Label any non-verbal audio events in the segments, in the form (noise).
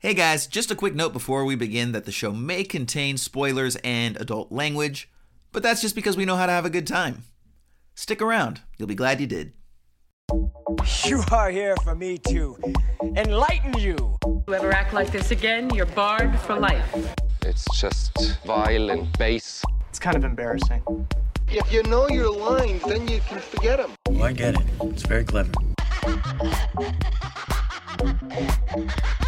Hey guys, just a quick note before we begin that the show may contain spoilers and adult language, but that's just because we know how to have a good time. Stick around, you'll be glad you did. You are here for me to enlighten you. If you ever act like this again, you're barred for life. It's just violent bass. It's kind of embarrassing. If you know your lines, then you can forget them. Oh, I get it. It's very clever. (laughs)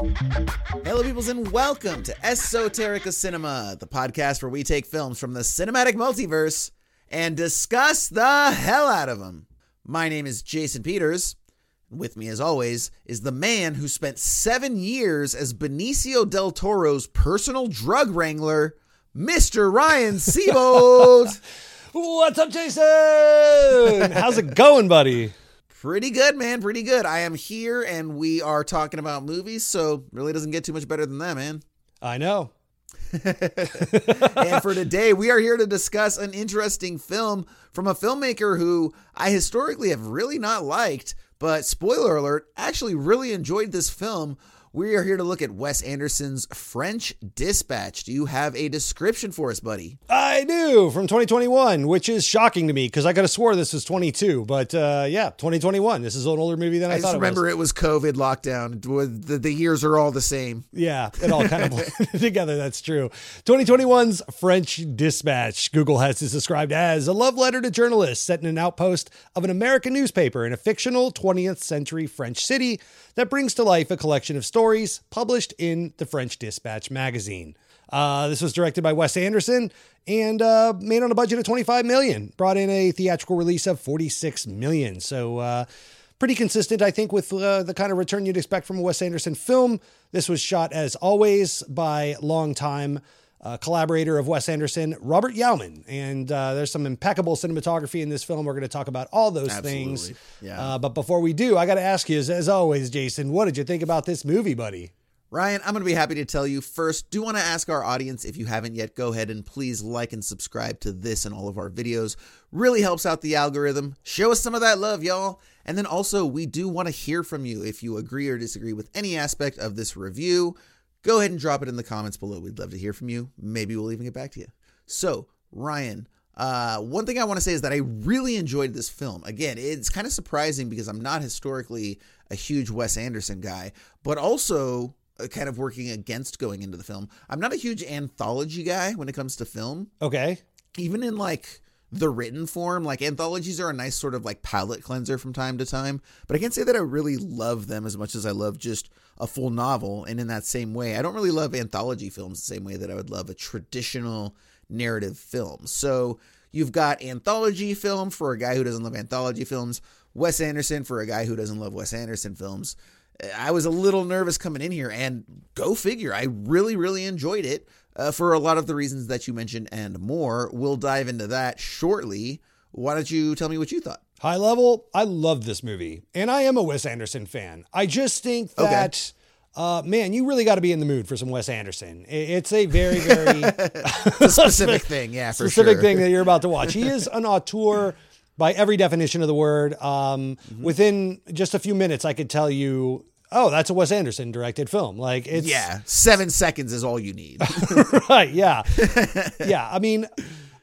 Hello, peoples, and welcome to Esoterica Cinema, the podcast where we take films from the cinematic multiverse and discuss the hell out of them. My name is Jason Peters. With me, as always, is the man who spent seven years as Benicio del Toro's personal drug wrangler, Mr. Ryan Seabold. (laughs) What's up, Jason? How's it going, buddy? Pretty good, man. Pretty good. I am here and we are talking about movies, so really doesn't get too much better than that, man. I know. and for today, we are here to discuss an interesting film from a filmmaker who I historically have really not liked, but spoiler alert, actually really enjoyed this film. We are here to look at Wes Anderson's French Dispatch. Do you have a description for us, buddy? I do from 2021, which is shocking to me because I could have swore this was 22, but uh, yeah, 2021. This is an older movie than I, I thought. just it remember was. it was COVID lockdown. The, the years are all the same. Yeah, it all kind of (laughs) blended together. That's true. 2021's French Dispatch. Google has this described as a love letter to journalists set in an outpost of an American newspaper in a fictional 20th century French city that brings to life a collection of stories published in the French Dispatch magazine. Uh, this was directed by Wes Anderson and uh, made on a budget of 25 million. Brought in a theatrical release of 46 million. So uh, pretty consistent, I think, with uh, the kind of return you'd expect from a Wes Anderson film. This was shot, as always, by longtime uh, collaborator of Wes Anderson, Robert Yeoman. And uh, there's some impeccable cinematography in this film. We're going to talk about all those Absolutely. things. Yeah. Uh, but before we do, I got to ask you, as, as always, Jason, what did you think about this movie, buddy? Ryan, I'm going to be happy to tell you first. Do want to ask our audience if you haven't yet, go ahead and please like and subscribe to this and all of our videos. Really helps out the algorithm. Show us some of that love, y'all. And then also, we do want to hear from you if you agree or disagree with any aspect of this review. Go ahead and drop it in the comments below. We'd love to hear from you. Maybe we'll even get back to you. So, Ryan, uh, one thing I want to say is that I really enjoyed this film. Again, it's kind of surprising because I'm not historically a huge Wes Anderson guy, but also uh, kind of working against going into the film. I'm not a huge anthology guy when it comes to film. Okay. Even in like the written form, like anthologies are a nice sort of like palate cleanser from time to time, but I can't say that I really love them as much as I love just a full novel. And in that same way, I don't really love anthology films the same way that I would love a traditional narrative film. So you've got anthology film for a guy who doesn't love anthology films, Wes Anderson for a guy who doesn't love Wes Anderson films. I was a little nervous coming in here, and go figure, I really, really enjoyed it uh, for a lot of the reasons that you mentioned and more. We'll dive into that shortly. Why don't you tell me what you thought? High level, I love this movie, and I am a Wes Anderson fan. I just think Okay. that, uh, man, you really got to be in the mood for some Wes Anderson. It's a very, very (laughs) (laughs) specific thing, yeah, for specific sure. thing that you're about to watch. He is an auteur by every definition of the word. Um, Mm-hmm. Within just a few minutes, I could tell you, oh, that's a Wes Anderson directed film. Like it's Yeah, seven seconds is all you need. (laughs) right. Yeah. yeah. I mean,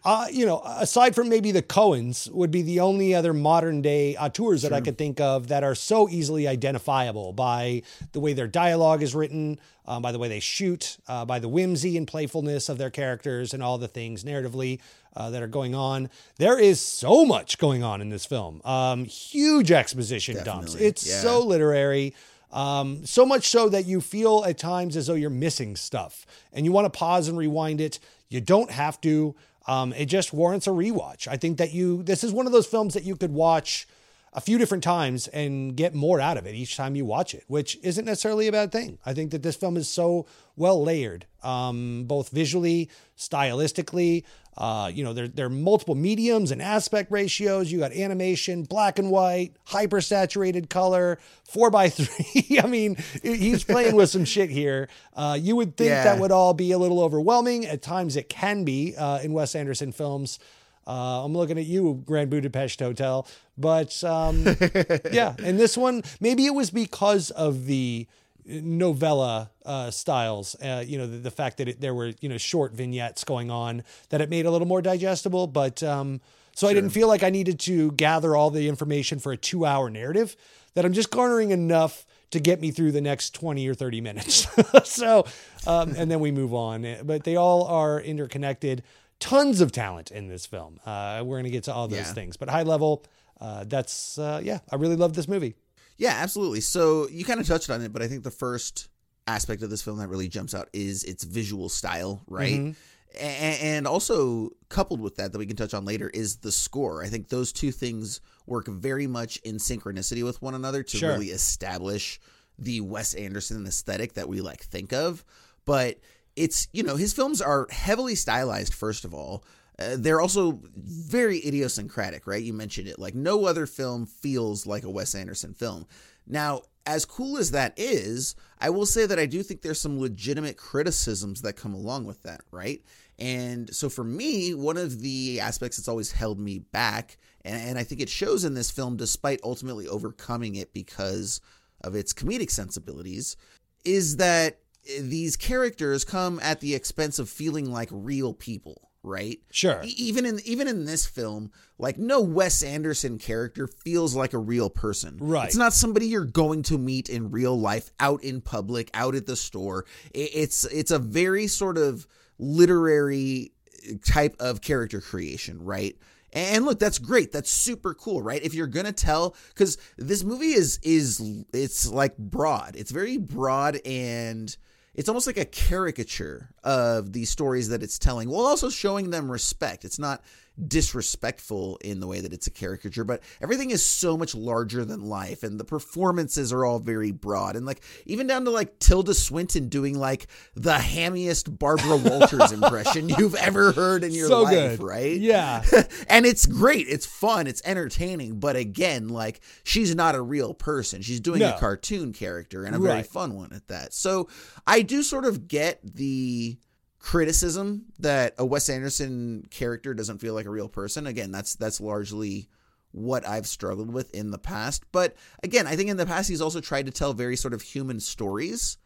uh, you know, aside from maybe the Coens, would be the only other modern day auteurs that I could think of that are so easily identifiable by the way their dialogue is written, um, by the way they shoot, uh, by the whimsy and playfulness of their characters, and all the things narratively uh, that are going on. There is so much going on in this film. Um, huge exposition dumps. It's yeah. so literary. Um, so much so that you feel at times as though you're missing stuff and you want to pause and rewind it. You don't have to. Um, it just warrants a rewatch. I think that you, this is one of those films that you could watch a few different times and get more out of it each time you watch it, which isn't necessarily a bad thing. I think that this film is so well layered, um, both visually, stylistically. Uh, you know, there, there are multiple mediums and aspect ratios. You got animation, black and white, hyper saturated color, four by (laughs) three. I mean, he's playing with some shit here. Uh, you would think Yeah. that would all be a little overwhelming. At times, it can be uh, in Wes Anderson films. Uh, I'm looking at you, Grand Budapest Hotel. But um, (laughs) yeah, and this one, maybe it was because of the novella uh, styles. Uh, you know, the, the fact that it, there were you know short vignettes going on that it made a little more digestible. But um, so I didn't feel like I needed to gather all the information for a two-hour narrative. That I'm just garnering enough to get me through the next 20 or 30 minutes. (laughs) so, um, and then we move on. But they all are interconnected. Tons of talent in this film. Uh, we're going to get to all those Yeah. things. But high level, uh, that's, uh, yeah, I really love this movie. Yeah, absolutely. So you kind of touched on it, but I think the first aspect of this film that really jumps out is its visual style, right? Mm-hmm. A- And also coupled with that, that we can touch on later, is the score. I think those two things work very much in synchronicity with one another to Sure. really establish the Wes Anderson aesthetic that we like think of. But it's you know his films are heavily stylized. First of all, uh, they're also very idiosyncratic, right? You mentioned it. Like no other film feels like a Wes Anderson film. Now, as cool as that is, I will say that I do think there's some legitimate criticisms that come along with that, right? And so for me, one of the aspects that's always held me back, and, and I think it shows in this film, despite ultimately overcoming it because of its comedic sensibilities, is that these characters come at the expense of feeling like real people, right? Sure. E- even in even in this film, like no Wes Anderson character feels like a real person. Right. It's not somebody you're going to meet in real life, out in public, out at the store. It's it's a very sort of literary uh, type of character creation, right? And look, that's great. That's super cool, right? If you're gonna tell, because this movie is is it's like broad. It's very broad and it's almost like a caricature of the stories that it's telling, while also showing them respect. It's not disrespectful in the way that it's a caricature, but everything is so much larger than life, and the performances are all very broad, and like even down to like Tilda Swinton doing like the hammiest Barbara (laughs) Walters impression you've ever heard in your So life, good. right? Yeah. (laughs) and it's great. It's fun. It's entertaining. But again, like she's not a real person. She's doing No. a cartoon character and a very fun one at that. So I do sort of get the criticism that a Wes Anderson character doesn't feel like a real person. Again, that's that's largely what I've struggled with in the past. But again, I think in the past he's also tried to tell very sort of human stories.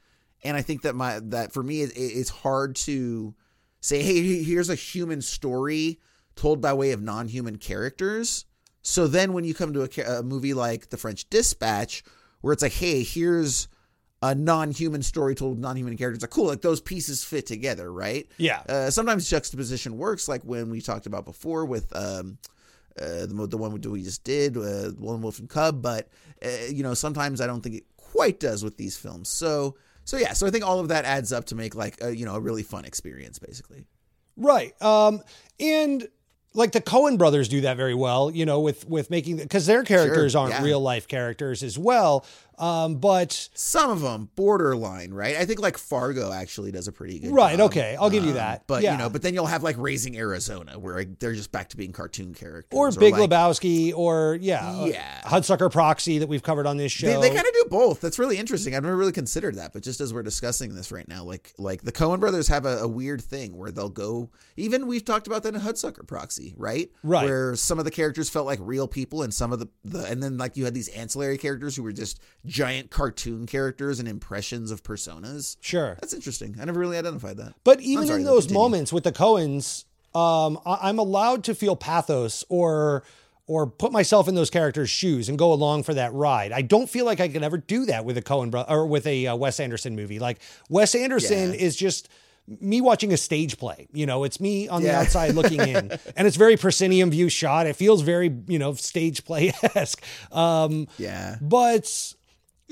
And I think that my that for me it, it's hard to say, hey, here's a human story told by way of non-human characters. So then when you come to a, a movie like The French Dispatch, where it's like, hey, here's a non-human story told with non-human characters, like cool, like those pieces fit together, right? Yeah. Uh, sometimes juxtaposition works, like when we talked about before with um, uh, the, the one we just did, uh, Lone Wolf and Cub. But uh, you know, sometimes I don't think it quite does with these films. So, so yeah, so I think all of that adds up to make like a, you know a really fun experience, basically. Right. Um, and like the Coen brothers do that very well, you know, with with making because their characters aren't yeah. real life characters as well. Um, but Some of them borderline, right? I think like Fargo actually does a pretty good Right, job. okay, I'll give you that. But Yeah. you know, but then you'll have like Raising Arizona, where they're just back to being cartoon characters, or Big like, Lebowski, or yeah, uh, Yeah. Hudsucker Proxy that we've covered on this show. They, they kind of do both. That's really interesting. I've never really considered that, but just as we're discussing this right now, like like the Coen brothers have a, a weird thing where they'll go. Even we've talked about that in Hudsucker Proxy, right? Right. Where some of the characters felt like real people, and some of the, the and then like you had these ancillary characters who were just giant cartoon characters and impressions of personas. sure. That's interesting. I never really identified that. But even sorry, in those continue. moments with the Coens, um, I- I'm allowed to feel pathos or or put myself in those characters' shoes and go along for that ride. I don't feel like I can ever do that with a Coen bro- or with a uh, Wes Anderson movie. Like Wes Anderson Yeah. is just me watching a stage play. You know, it's me on the outside looking in, (laughs) and it's very proscenium view shot. It feels very you know stage play esque. Um, Yeah. but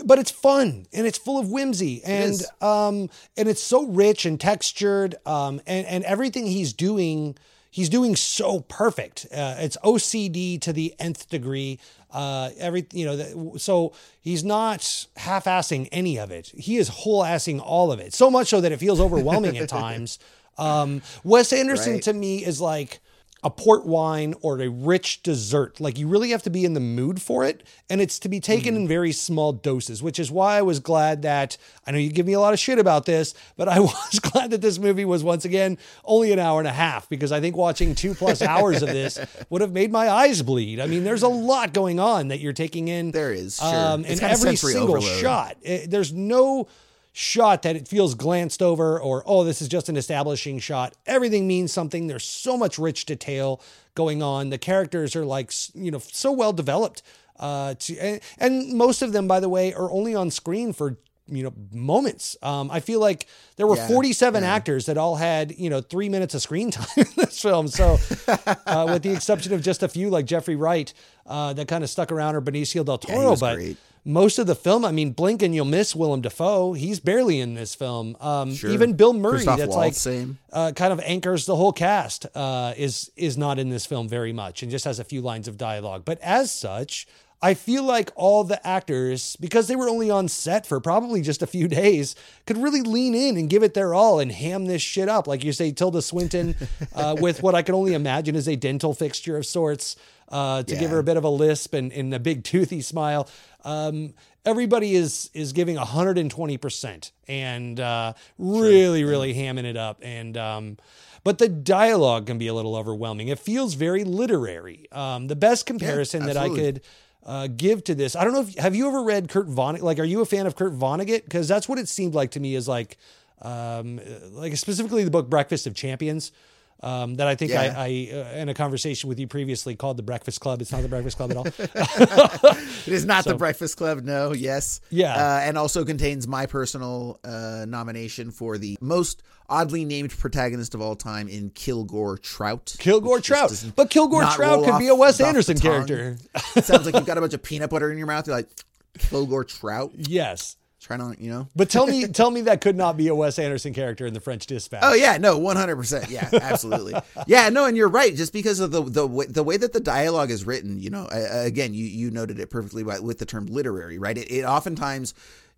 but it's fun and it's full of whimsy and um and it's so rich and textured um and and everything he's doing he's doing so perfect. Uh, it's OCD to the nth degree. Uh every you know the, so he's not half-assing any of it. He is whole-assing all of it. So much so that it feels overwhelming at (laughs) times. Um Wes Anderson Right. to me is like a port wine or a rich dessert. Like you really have to be in the mood for it. And it's to be taken in very small doses, which is why I was glad that I know you give me a lot of shit about this, but I (laughs) was glad that this movie was once again only an hour and a half because I think watching two plus (laughs) hours of this would have made my eyes bleed. I mean, there's a lot going on that you're taking in. There is, sure. Um, and every single overload. shot. Eh, there's no shot that it feels glanced over or oh this is just an establishing shot. Everything means something. There's so much rich detail going on. The characters are like you know so well developed uh to and, and most of them by the way are only on screen for you know moments um i feel like there were Yeah, 47 actors that all had you know three minutes of screen (laughs) time in this film so (laughs) uh, with the exception of just a few like jeffrey wright uh that kind of stuck around or benicio del toro was but great. most of the film, I mean, blink and you'll miss Willem Dafoe. He's barely in this film. Um, Sure. Even Bill Murray, Christoph that's Waltz, like same. uh, kind of anchors the whole cast, uh, is is not in this film very much, and just has a few lines of dialogue. But as such, I feel like all the actors, because they were only on set for probably just a few days, could really lean in and give it their all and ham this shit up. Like you say, Tilda Swinton, (laughs) uh, with what I can only imagine is a dental fixture of sorts, uh, to give her a bit of a lisp and, and a big toothy smile. Um, everybody is is giving 120% and uh, really, really hamming it up. And um, but the dialogue can be a little overwhelming. It feels very literary. Um, the best comparison that I could uh, give to this, I don't know if have you ever read Kurt Vonnegut? Like, are you a fan of Kurt Vonnegut? Because that's what it seemed like to me. Is like, um, like specifically the book Breakfast of Champions. Um, that I think Yeah. I, I uh, in a conversation with you previously called the Breakfast Club. It's not the Breakfast Club at all. (laughs) It is not So- the Breakfast Club. No, yes. Yeah. Uh, and also contains my personal uh, nomination for the most oddly named protagonist of all time in Kilgore Trout. Kilgore Trout. But Kilgore Trout could off- be a Wes Anderson character. it sounds like you've got a bunch of peanut butter in your mouth. You're like, Kilgore Trout? Yes. Trying to, you know? But tell me, (laughs) tell me that could not be a Wes Anderson character in the French Dispatch. Oh yeah, no, one hundred percent. Yeah, absolutely. (laughs) yeah, no, and you're right. Just because of the the way, the way that the dialogue is written, you know, uh, again, you you noted it perfectly by, with the term literary, right? It, it oftentimes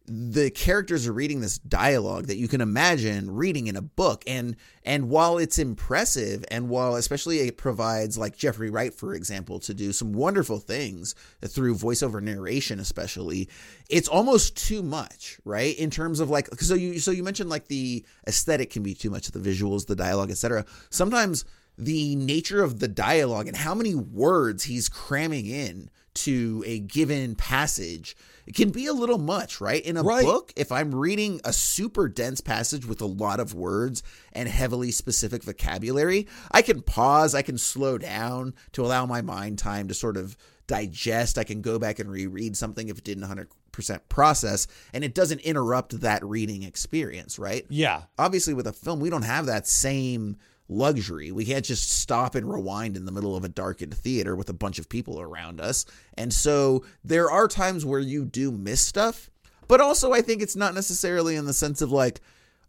the characters are reading this dialogue that you can imagine reading in a book. And and while it's impressive and while especially it provides like Jeffrey Wright for example to do some wonderful things through voiceover narration especially it's almost too much right? In terms of like so you so you mentioned like the aesthetic can be too much the visuals the dialogue etc sometimes the nature of the dialogue and how many words he's cramming in to a given passage can be a little much, right? In a Right. book, if I'm reading a super dense passage with a lot of words and heavily specific vocabulary, I can pause, I can slow down to allow my mind time to sort of digest. I can go back and reread something if it didn't 100% process, and it doesn't interrupt that reading experience, right? Yeah. obviously with a film we don't have that same luxury. We can't just stop and rewind in the middle of a darkened theater with a bunch of people around us. And so there are times where you do miss stuff but also i think it's not necessarily in the sense of like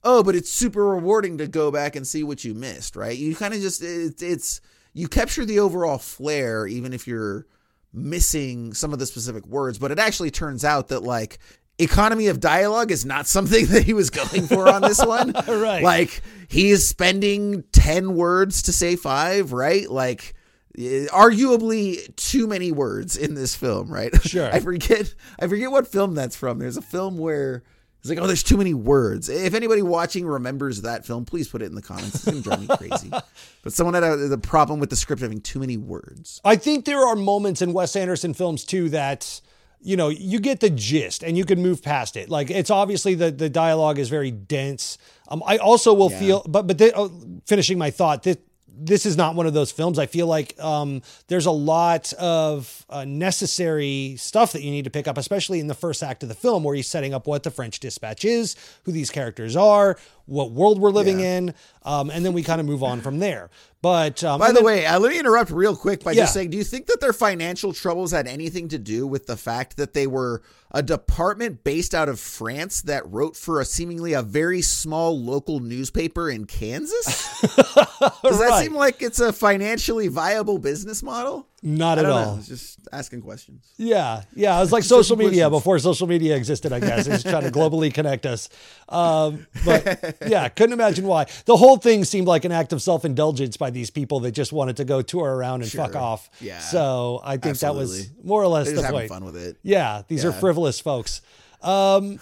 oh but it's super rewarding to go back and see what you missed right? You kind of just it, it's you capture the overall flair even if you're missing some of the specific words but it actually turns out that like economy of dialogue is not (laughs) something that he was going for on this one. (laughs) Right. like he is spending 10 words to say 5 right? Like eh, arguably too many words in this film right? Sure. (laughs) i forget i forget what film that's from. There's a film where it's like oh there's too many words. If anybody watching remembers that film please put it in the comments. It's gonna drive me crazy. (laughs) But someone had a, the problem with the script having too many words. I think there are moments in Wes Anderson films too that you know you get the gist and you can move past it. Like it's obviously the the dialogue is very dense. Um, I also will feel, but but the, oh, finishing my thought that. This is not one of those films. I feel like um, there's a lot of uh, necessary stuff that you need to pick up, especially in the first act of the film, where he's setting up what the French Dispatch is, who these characters are, what world we're living Yeah. in, um, and then we kind of move on from there. But um, By the then- way, uh, let me interrupt real quick by Yeah. just saying, do you think that their financial troubles had anything to do with the fact that they were a department based out of France that wrote for a seemingly a very small local newspaper in Kansas? (laughs) Does that Right. seem like it's a financially viable business model? Not at all. Just asking questions. Yeah, yeah. It was (laughs) like social media before social media existed. I guess it's trying to (laughs) globally connect us. Um, but yeah, couldn't imagine why. The whole thing seemed like an act of self indulgence by these people that just wanted to go tour around and fuck off. Yeah. So I think that was more or less They're the just having point. fun with it. Yeah, these are frivolous folks. (laughs) Um,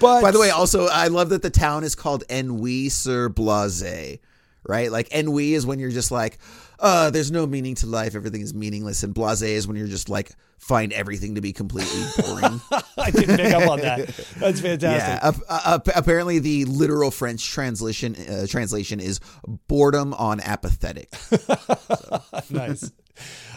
but By the way, also I love that the town is called Ennui sur Blase, right? Like ennui is when you're just like, uh, there's no meaning to life, everything is meaningless, and blase is when you're just like find everything to be completely (laughs) boring. (laughs) I didn't pick up on that. That's fantastic. yeah. ap- apparently, the literal French translation uh, translation is boredom on apathetic. (laughs) nice.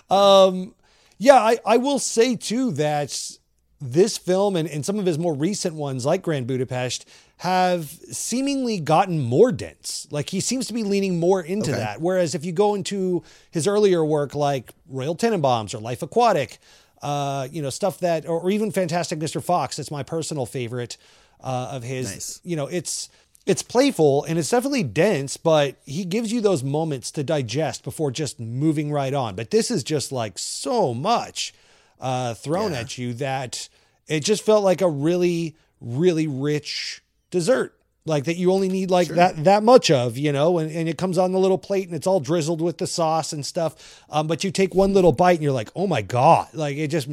Um, yeah, I, I will say too that this film and, and some of his more recent ones, like Grand Budapest, have seemingly gotten more dense. Like he seems to be leaning more into Okay. that. Whereas if you go into his earlier work, like Royal Tenenbaums or Life Aquatic, uh, you know, stuff that, or, or even Fantastic Mr. Fox, that's my personal favorite uh, of his. Nice. You know, it's it's playful and it's definitely dense, but he gives you those moments to digest before just moving right on. But this is just like so much uh, thrown Yeah. at you that it just felt like a really, really rich dessert. Like that you only need like that that much of, you know, and, and it comes on the little plate and it's all drizzled with the sauce and stuff. Um, but you take one little bite and you're like, oh my God. Like it just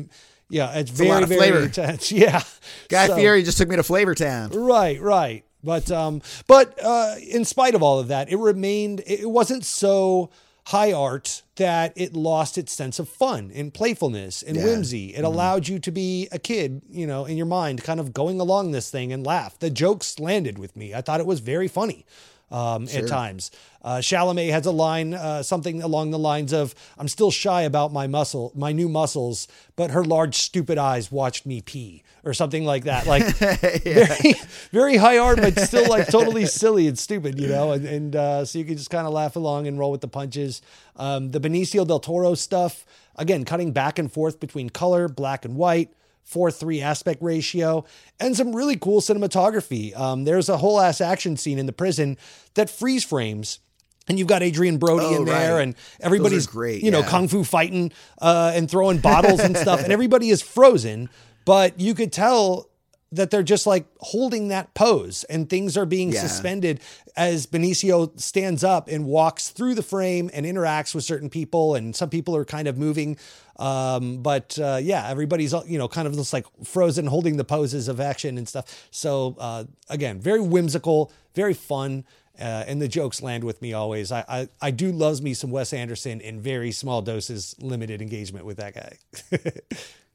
yeah, it's, a very, very intense. (laughs) Yeah. Guy So- Fieri just took me to Flavor Town. Right, right. But um, but uh, in spite of all of that, it remained. It wasn't so high art that it lost its sense of fun and playfulness and Yeah. whimsy. It allowed you to be a kid, you know, in your mind, kind of going along this thing and laugh. The jokes landed with me. I thought it was very funny. Um, at times, uh, Chalamet has a line, uh, something along the lines of, "I'm still shy about my muscle, my new muscles, but her large, stupid eyes watched me pee," or something like that. (laughs) Like very, very high art, but still like totally silly and stupid, you know. And, and uh, so you can just kind of laugh along and roll with the punches. Um, the Benicio del Toro stuff, again, cutting back and forth between color, black and white. 4 3 aspect ratio, and some really cool cinematography. Um, there's a whole ass action scene in the prison that freeze frames. And you've got Adrien Brody Oh, in there, right. and everybody's great, you know, yeah. kung fu fighting uh, and throwing bottles and stuff, and everybody is frozen. But you could tell that they're just like holding that pose, and things are being Yeah. suspended as Benicio stands up and walks through the frame and interacts with certain people, and some people are kind of moving. Um, but uh, yeah, everybody's you know kind of just like frozen, holding the poses of action and stuff. So uh, again, very whimsical, very fun. Uh, and the jokes land with me always. I, I I do loves me some Wes Anderson in very small doses, limited engagement with that guy. (laughs)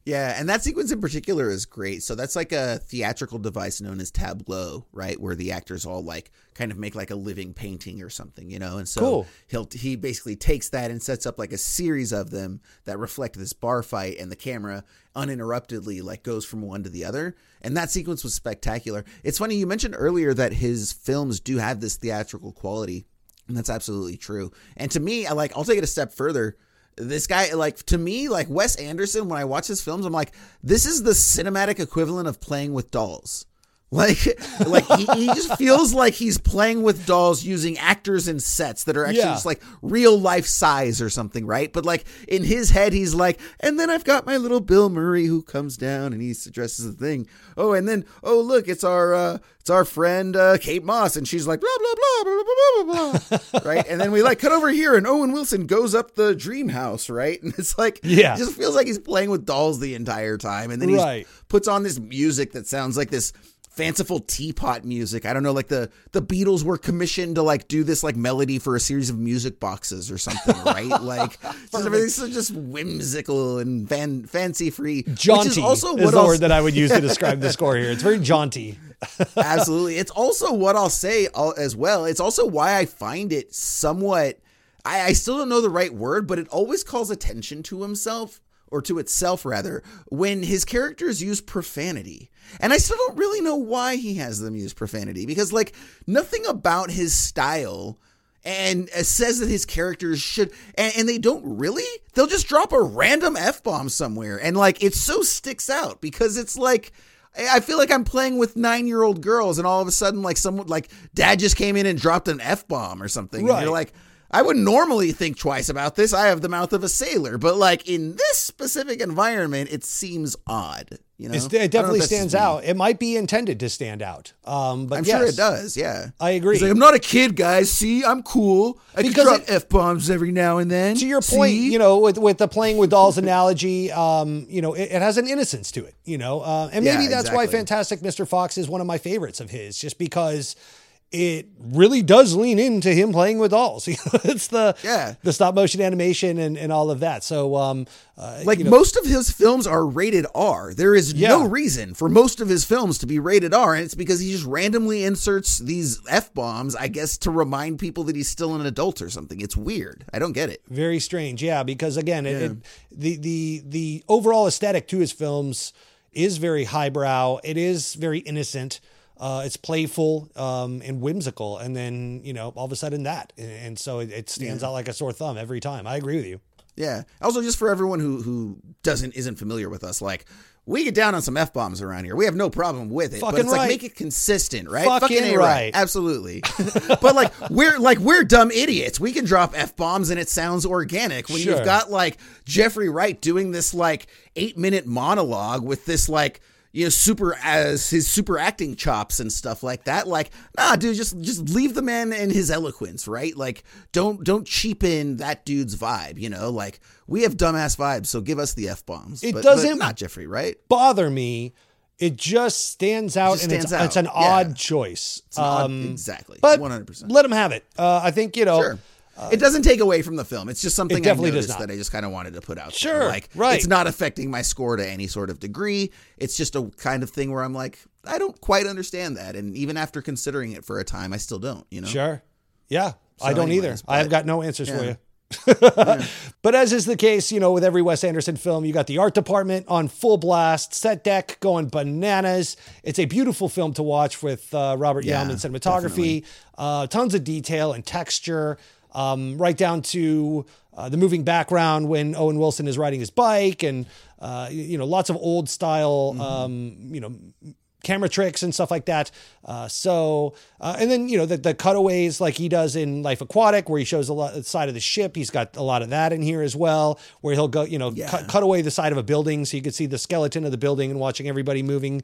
Yeah, and that sequence in particular is great. So that's like a theatrical device known as tableau, right? Where the actors all like kind of make like a living painting or something, you know. And so Cool. he'll he basically takes that and sets up like a series of them that reflect this bar fight, and the camera uninterruptedly like goes from one to the other. And that sequence was spectacular. It's funny you mentioned earlier that his films do have this theatrical quality, and that's absolutely true. And to me, I like I'll take it a step further this guy like to me like wes anderson when i watch his films i'm like this is the cinematic equivalent of playing with dolls like like he, he just (laughs) feels like he's playing with dolls using actors and sets that are actually Yeah. just like real life size or something right but like in his head he's like and then i've got my little bill murray who comes down and he addresses the thing oh and then oh look it's our uh it's our friend uh, Kate Moss, and she's like blah blah blah blah blah blah blah, blah (laughs) right? And then we like cut over here, and Owen Wilson goes up the dream house, right? And it's like, Yeah. it just feels like he's playing with dolls the entire time, and then he Right. puts on this music that sounds like this fanciful teapot music. I don't know, like the the Beatles were commissioned to like do this like melody for a series of music boxes or something, right? like everything's (laughs) so just whimsical and fan fancy free. jaunty is also is the I'll- word that I would use to (laughs) describe the score here. It's very jaunty. (laughs) Absolutely. It's also what I'll say as well. It's also why I find it somewhat. I, I still don't know the right word, but it always calls attention to himself or to itself rather when his characters use profanity. And I still don't really know why he has them use profanity because like nothing about his style and uh, says that his characters should and, and they don't really they'll just drop a random f-bomb somewhere and like it so sticks out because it's like I feel like I'm playing with nine year old girls, and all of a sudden, like someone, like dad just came in and dropped an f bomb or something. And Right. you're like, I would normally think twice about this. I have the mouth of a sailor, but like in this specific environment, it seems odd. You know, It's, I don't know it definitely just stands out. It might be intended to stand out. Um, but I'm yes, sure it does. Yeah, I agree. Like, I'm not a kid, guys. See, I'm cool. I Because can drop f bombs every now and then. to your point, See? you know, with with the playing with dolls analogy, um, you know, it, it has an innocence to it, you know, uh, and maybe Yeah, that's why. Fantastic Mr. Fox is one of my favorites of his, just because it really does lean into him playing with dolls. (laughs) It's the Yeah. the stop motion animation and, and all of that. So, um, uh, Like you know, most of his films are rated R. There is Yeah. no reason for most of his films to be rated R, and it's because he just randomly inserts these f bombs, I guess, to remind people that he's still an adult or something. It's weird. I don't get it. Very strange, yeah. Because again, it, it, the the the overall aesthetic to his films is very highbrow. It is very innocent. Uh, it's playful um, and whimsical, and then you know all of a sudden that, and, and so it, it stands out like a sore thumb every time. I agree with you. Yeah. Also, just for everyone who who doesn't isn't familiar with us, like we get down on some f bombs around here. We have no problem with it, but Fucking it's like make it consistent, right? Fucking A right. absolutely. (laughs) but like we're like we're dumb idiots. We can drop f bombs and it sounds organic. When Sure. you've got like Jeffrey Wright doing this like eight minute monologue with this like. You know, super as his super acting chops and stuff like that. Like, nah, dude, just just leave the man and his eloquence, right? Like, don't don't cheapen that dude's vibe. You know, like we have dumbass vibes, so give us the f bombs. It but, doesn't- but not Jeffrey, right? Bother me. It just stands out, Just and it's, stands it's an yeah. odd choice. an odd- Um, exactly, but 100%. let him have it. Uh, I think you know. Sure. It doesn't take away from the film. It's just something It I noticed that I just kind of wanted to put out. there. Sure, like right. It's not affecting my score to any sort of degree. It's just a kind of thing where I'm like, I don't quite understand that, and even after considering it for a time, I still don't. You know. Sure. Yeah. I don't either. anyways, I have got no answers for yeah. you. (laughs) But as is the case, you know, with every Wes Anderson film, you got the art department on full blast, set deck going bananas. It's a beautiful film to watch with uh, Robert Yeah, Yeoman cinematography, uh, tons of detail and texture, um, right down to uh, the moving background when Owen Wilson is riding his bike, and uh, you know, lots of old style, um, you know, camera tricks and stuff like that. Uh, so, uh, and then, you know, the, the cutaways like he does in Life Aquatic, where he shows a lot the side of the ship. He's got a lot of that in here as well, where he'll go, you know, cut, cut away the side of a building so you can see the skeleton of the building and watching everybody moving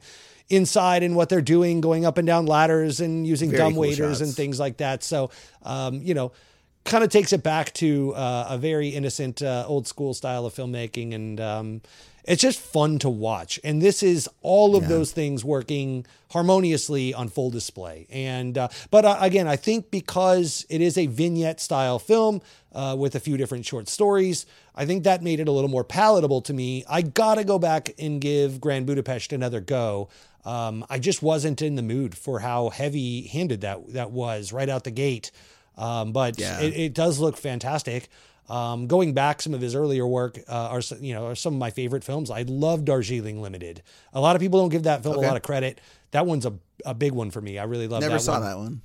inside and what they're doing, going up and down ladders and using Very dumb cool waiters shots. and things like that. So, um, you know, kind of takes it back to uh, a very innocent, uh, old school style of filmmaking. And um, it's just fun to watch. And this is all of those things working harmoniously on full display. And, uh, but uh, again, I think because it is a vignette style film uh, with a few different short stories, I think that made it a little more palatable to me. I gotta go back and give Grand Budapest another go. Um, I just wasn't in the mood for how heavy handed that, that was right out the gate. Um, but Yeah. it, it does look fantastic. Um, going back, some of his earlier work uh, are you know are some of my favorite films. I love Darjeeling Limited. A lot of people don't give that film Okay. a lot of credit. That one's a, a big one for me. I really love Never that saw one. that one.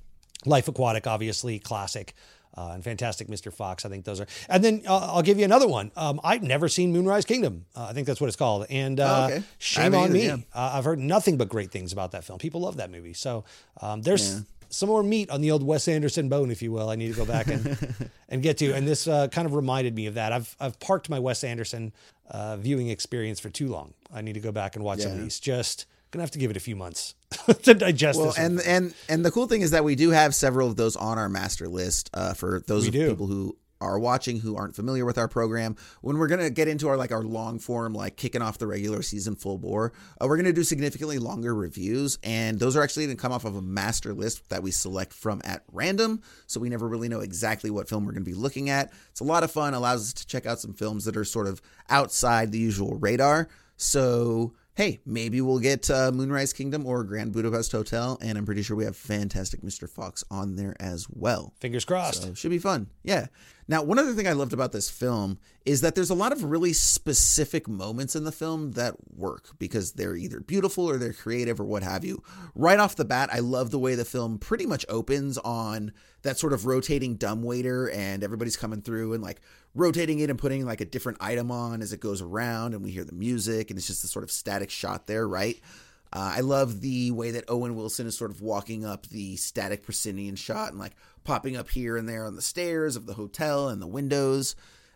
Life Aquatic, obviously classic, uh, and Fantastic Mr. Fox. I think those are. And then uh, I'll give you another one. Um, I've never seen Moonrise Kingdom. Uh, I think that's what it's called. And uh, Oh, okay. Shame on either, me. yeah. Uh, I've heard nothing but great things about that film. People love that movie. So um, there's some more meat on the old Wes Anderson bone, if you will. I need to go back and (laughs) and get to. And this uh, kind of reminded me of that. I've I've parked my Wes Anderson uh, viewing experience for too long. I need to go back and watch some of these. Just gonna have to give it a few months (laughs) to digest Well, and and and the cool thing is that we do have several of those on our master list uh, for those of people who are watching who aren't familiar with our program. When we're gonna get into our like our long form, like kicking off the regular season full bore, uh, we're gonna do significantly longer reviews, and those are actually gonna come off of a master list that we select from at random. So we never really know exactly what film we're gonna be looking at. It's a lot of fun. Allows us to check out some films that are sort of outside the usual radar. So hey, maybe we'll get uh, Moonrise Kingdom or Grand Budapest Hotel, and I'm pretty sure we have Fantastic Mr. Fox on there as well. Fingers crossed. So should be fun. Yeah. Now, one other thing I loved about this film is that there's a lot of really specific moments in the film that work because they're either beautiful or they're creative or what have you. Right off the bat, I love the way the film pretty much opens on that sort of rotating dumbwaiter and everybody's coming through and like rotating it and putting like a different item on as it goes around and we hear the music and it's just a sort of static shot there, right? Uh, I love the way that Owen Wilson is sort of walking up the static proscenium shot and like popping up here and there on the stairs of the hotel and the windows.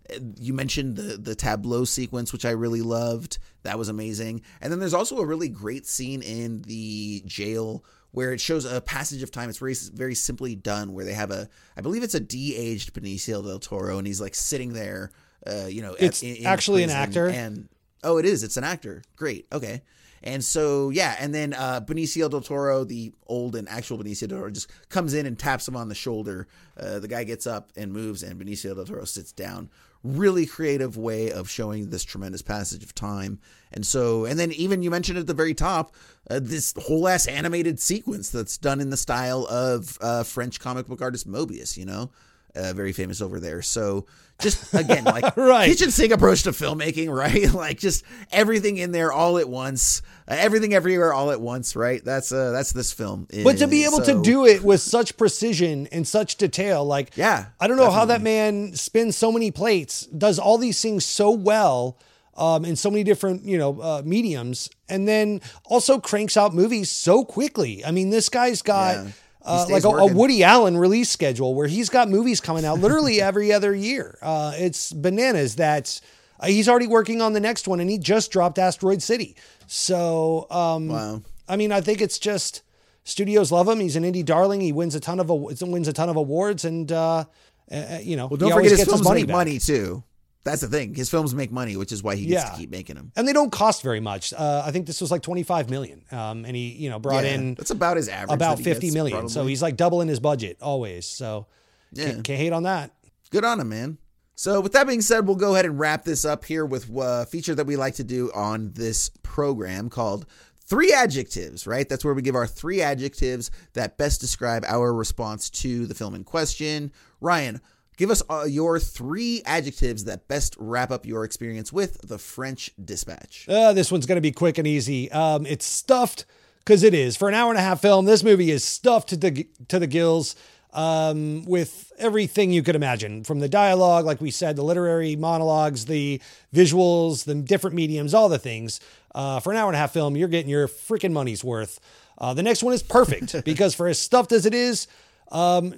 Uh, You mentioned the the tableau sequence, which I really loved. That was amazing. And then there's also a really great scene in the jail where it shows a passage of time. It's very very simply done. Where they have a, I believe it's a de-aged Benicio del Toro, and he's like sitting there. Uh, you know, at- It's in- in actually an actor? and oh, it is. It's an actor. Great. Okay. And so yeah, and then uh, Benicio del Toro, the old and actual Benicio del Toro, just comes in and taps him on the shoulder. Uh, the guy gets up and moves, and Benicio del Toro sits down. Really creative way of showing this tremendous passage of time. And so, and then even you mentioned at the very top, uh, this whole ass animated sequence that's done in the style of uh, French comic book artist Moebius. You know, uh, very famous over there. So just again, like (laughs) Right. kitchen sink approach to filmmaking, (laughs) right? like just everything in there all at once, uh, everything everywhere all at once, right? That's uh that's this film. But to be able So- to do it with such precision and such detail, like Yeah, I don't know how that man spins so many plates, does all these things so well, um, in so many different you know uh, mediums, and then also cranks out movies so quickly. I mean, this guy's got. Yeah. Uh, like a, a. Woody Allen release schedule where he's got movies coming out literally (laughs) every other year. Uh, it's bananas that uh, he's already working on the next one and he just dropped Asteroid City. So, um, Wow. I mean, I think it's just studios love him. He's an indie darling. He wins a ton of wins a ton of awards, and uh, uh, you know, Well, don't forget his gets films money make back. money too. That's the thing. His films make money, which is why he gets Yeah. to keep making them. and they don't cost very much. Uh, I think this was like twenty five million, um, and he you know brought Yeah, in that's about his average. about fifty gets, million. So he's like doubling his budget always. So Yeah. can't, can't hate on that. good on him, man. So, with that being said, we'll go ahead and wrap this up here with a feature that we like to do on this program called Three Adjectives, right? That's where we give our three adjectives that best describe our response to the film in question. Ryan, give us uh, your three adjectives that best wrap up your experience with The French Dispatch. Uh, this one's going to be quick and easy. Um, it's stuffed because it is for an hour and a half film. This movie is stuffed to the to the gills um, with everything you could imagine, from the dialogue, like we said, the literary monologues, the visuals, the different mediums, all the things. Uh, for an hour and a half film, you're getting your freaking money's worth. Uh, the next one is perfect (laughs) because for as stuffed as it is, um,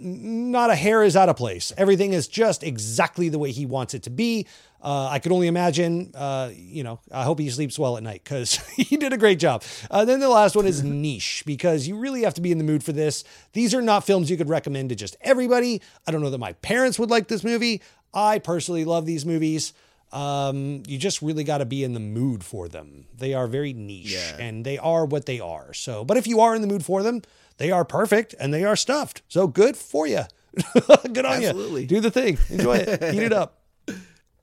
not a hair is out of place. Everything is just exactly the way he wants it to be. Uh, I could only imagine, uh, you know, I hope he sleeps well at night because (laughs) he did a great job. Uh, then the last one is (laughs) niche because you really have to be in the mood for this. These are not films you could recommend to just everybody. I don't know that my parents would like this movie. I personally love these movies. Um, you just really got to be in the mood for them. They are very niche and they are what they are. So, but if you are in the mood for them, they are perfect and they are stuffed. So good for you. (laughs) good on Absolutely. you. Do the thing. Enjoy it. (laughs) Eat it up.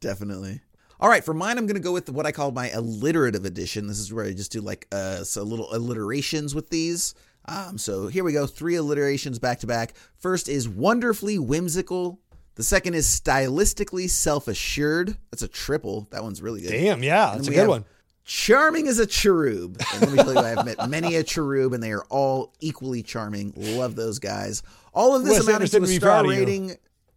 Definitely. All right, for mine, I'm going to go with what I call my alliterative edition. This is where I just do like uh, so little alliterations with these. Um, so here we go, three alliterations back to back. First is wonderfully whimsical. The second is stylistically self-assured. That's a triple. That one's really good. Damn, yeah, that's a good one. Charming as a cherub. And let me tell you, I have met many a cherub, and they are all equally charming. Love those guys. All of this Wes amounted to a star rating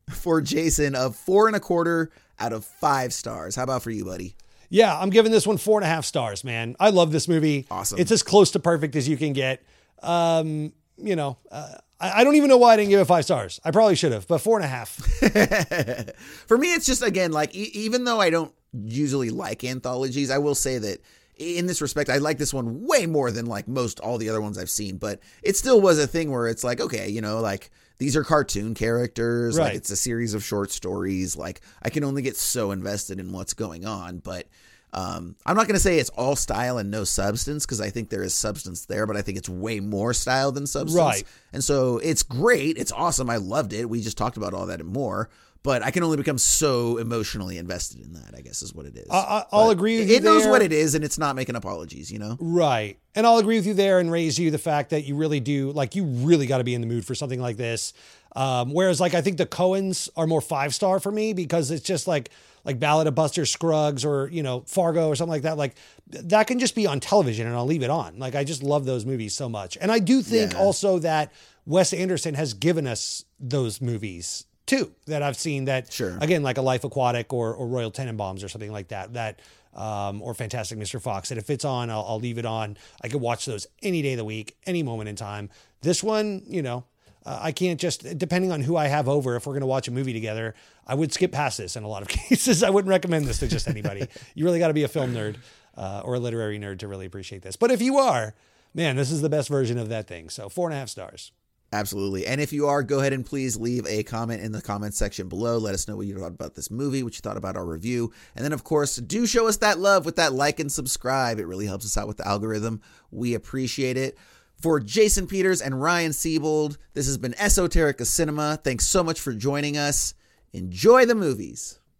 for Jason of four and a quarter out of five stars. How about for you, buddy? Yeah, I'm giving this one four and a half stars, man. I love this movie. Awesome. It's as close to perfect as you can get. Um, you know, uh, I, I don't even know why I didn't give it five stars. I probably should have, but four and a half. (laughs) For me, it's just again like e- even though I don't usually like anthologies, I will say that in this respect, I like this one way more than like most all the other ones I've seen. But it still was a thing where it's like, okay, you know, like these are cartoon characters, Right. like it's a series of short stories. Like I can only get so invested in what's going on, but. Um, I'm not going to say it's all style and no substance because I think there is substance there, but I think it's way more style than substance. Right. And so it's great. It's awesome. I loved it. We just talked about all that and more. But I can only become so emotionally invested in that. I guess is what it is. I, I, I'll But agree with you. it you. knows what it is, and it's not making apologies. You know. Right. And I'll agree with you there and raise you the fact that you really do, like, you really got to be in the mood for something like this. Um, whereas, like, I think the Coens are more five star for me because it's just like, like Ballad of Buster Scruggs or, you know, Fargo or something like that. Like, that can just be on television and I'll leave it on. Like, I just love those movies so much. And I do think Yeah. also that Wes Anderson has given us those movies too that I've seen that Sure. again like a Life Aquatic or or Royal Tenenbaums or something like that that um, or Fantastic Mr. Fox. that if it's on, I'll, I'll leave it on. I could watch those any day of the week, any moment in time. This one, you know, uh, I can't just, depending on who I have over, if we're going to watch a movie together, I would skip past this in a lot of (laughs) cases. I wouldn't recommend this to just anybody. (laughs) you really got to be a film nerd uh, or a literary nerd to really appreciate this. But if you are, man, this is the best version of that thing. So four and a half stars. Absolutely. And if you are, go ahead and please leave a comment in the comment section below. Let us know what you thought about this movie, what you thought about our review. And then, of course, do show us that love with that like and subscribe. It really helps us out with the algorithm. We appreciate it. For Jason Peters and Ryan Siebold, this has been Esoterica Cinema. Thanks so much for joining us. Enjoy the movies.